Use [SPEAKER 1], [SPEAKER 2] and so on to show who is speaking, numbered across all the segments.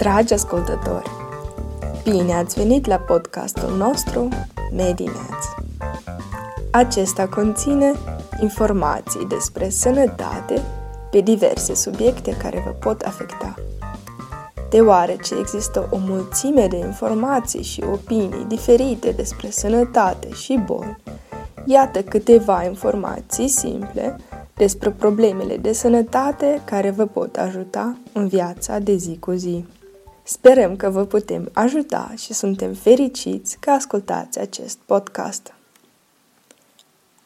[SPEAKER 1] Dragi ascultători, bine ați venit la podcastul nostru Medineați. Acesta conține informații despre sănătate pe diverse subiecte care vă pot afecta. Deoarece există o mulțime de informații și opinii diferite despre sănătate și boli, iată câteva informații simple despre problemele de sănătate care vă pot ajuta în viața de zi cu zi. Sperăm că vă putem ajuta și suntem fericiți că ascultați acest podcast.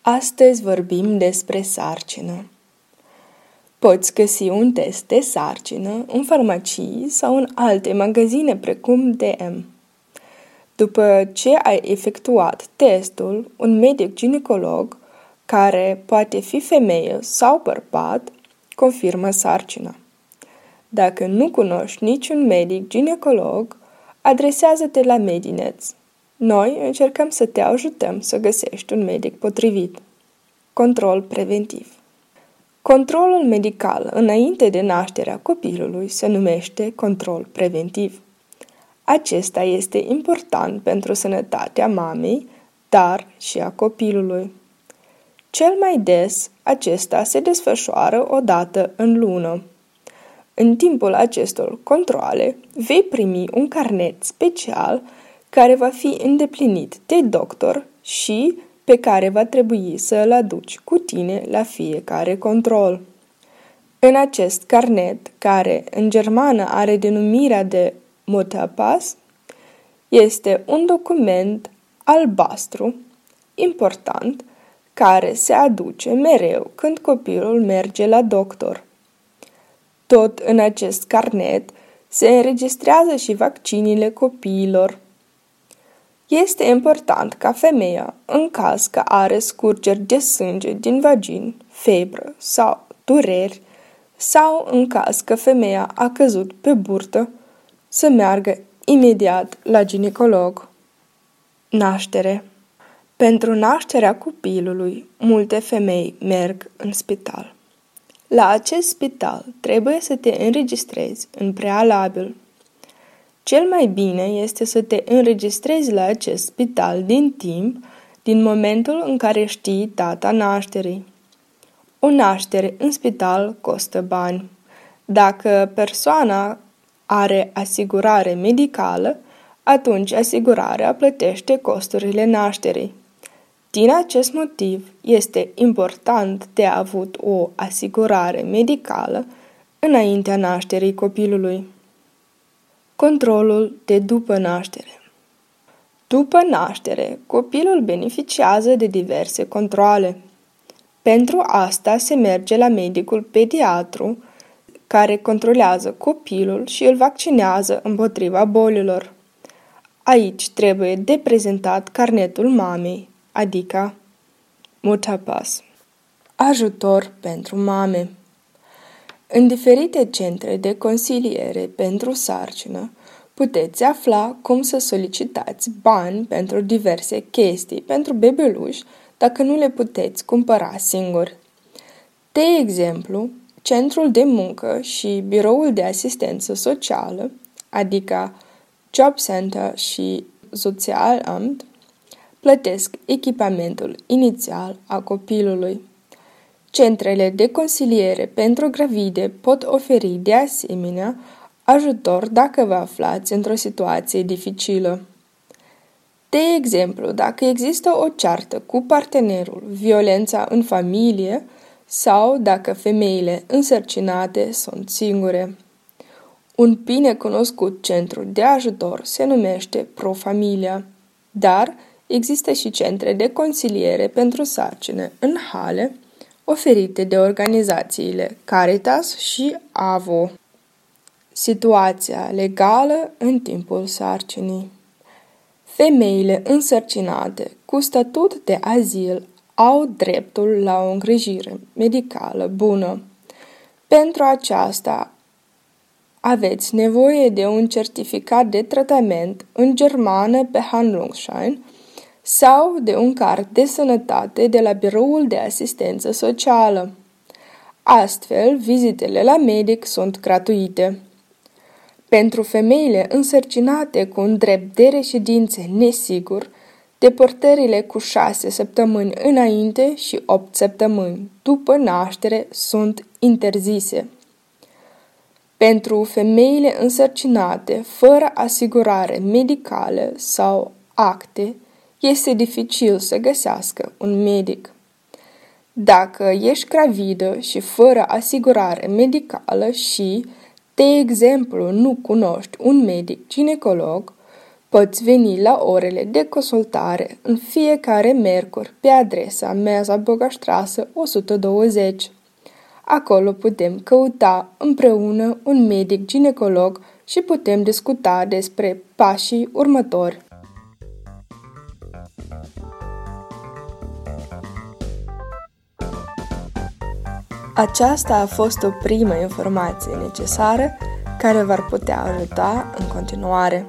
[SPEAKER 1] Astăzi vorbim despre sarcină. Poți găsi un test de sarcină în farmacii sau în alte magazine precum DM. După ce ai efectuat testul, un medic ginecolog, care poate fi femeie sau bărbat, confirmă sarcina. Dacă nu cunoști niciun medic ginecolog, adresează-te la Medineț. Noi încercăm să te ajutăm să găsești un medic potrivit. Control preventiv Controlul medical înainte de nașterea copilului se numește control preventiv. Acesta este important pentru sănătatea mamei, dar și a copilului. Cel mai des, acesta se desfășoară o dată în lună. În timpul acestor controle, vei primi un carnet special care va fi îndeplinit de doctor și pe care va trebui să îl aduci cu tine la fiecare control. În acest carnet, care în germană are denumirea de Mutterpass, este un document albastru important care se aduce mereu când copilul merge la doctor. Tot în acest carnet se înregistrează și vaccinile copiilor. Este important ca femeia, în caz că are scurgeri de sânge din vagin, febră sau dureri, sau în caz că femeia a căzut pe burtă, să meargă imediat la ginecolog. Naștere Pentru nașterea copilului, multe femei merg în spital. La acest spital trebuie să te înregistrezi în prealabil. Cel mai bine este să te înregistrezi la acest spital din timp, din momentul în care știi data nașterii. O naștere în spital costă bani. Dacă persoana are asigurare medicală, atunci asigurarea plătește costurile nașterii. Din acest motiv, este important de avut o asigurare medicală înaintea nașterii copilului. Controlul de după naștere După naștere, copilul beneficiază de diverse controle. Pentru asta se merge la medicul pediatru, care controlează copilul și îl vaccinează împotriva bolilor. Aici trebuie de prezentat carnetul mamei, adică Mutapas. Ajutor pentru mame În diferite centre de consiliere pentru sarcină, puteți afla cum să solicitați bani pentru diverse chestii pentru bebeluși dacă nu le puteți cumpăra singuri. De exemplu, Centrul de muncă și Biroul de asistență socială, adică Job Center și Sozialamt, plătesc echipamentul inițial a copilului. Centrele de consiliere pentru gravide pot oferi de asemenea ajutor dacă vă aflați într-o situație dificilă. De exemplu, dacă există o ceartă cu partenerul, violența în familie sau dacă femeile însărcinate sunt singure. Un bine cunoscut centru de ajutor se numește Profamilia, dar există și centre de consiliere pentru sarcine în hale oferite de organizațiile Caritas și AVO. Situația legală în timpul sarcinii Femeile însărcinate cu statut de azil au dreptul la o îngrijire medicală bună. Pentru aceasta aveți nevoie de un certificat de tratament în germană pe Handlungsschein sau de un card de sănătate de la Biroul de Asistență Socială. Astfel, vizitele la medic sunt gratuite. Pentru femeile însărcinate cu un drept de reședințe nesigur, deportările cu șase săptămâni înainte și opt săptămâni după naștere sunt interzise. Pentru femeile însărcinate fără asigurare medicală sau acte, este dificil să găsească un medic. Dacă ești gravidă și fără asigurare medicală și, de exemplu, nu cunoști un medic ginecolog, poți veni la orele de consultare în fiecare miercuri pe adresa Meza Bogastrață 120. Acolo putem căuta împreună un medic ginecolog și putem discuta despre pașii următori. Aceasta a fost o primă informație necesară care v-ar putea ajuta în continuare.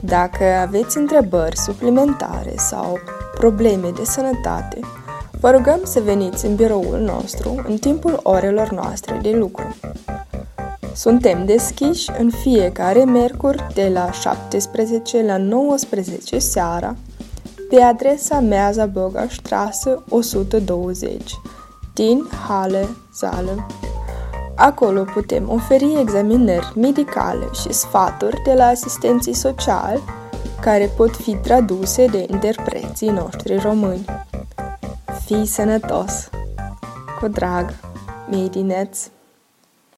[SPEAKER 1] Dacă aveți întrebări suplimentare sau probleme de sănătate, vă rugăm să veniți în biroul nostru în timpul orelor noastre de lucru. Suntem deschiși în fiecare miercuri de la 17 la 19 seara pe adresa Meaza Băga Straße 120 din Halle, Saale. Acolo putem oferi examinări medicale și sfaturi de la asistenții sociali care pot fi traduse de interpreții noștri români. Fii sănătos! Cu drag, Medineț!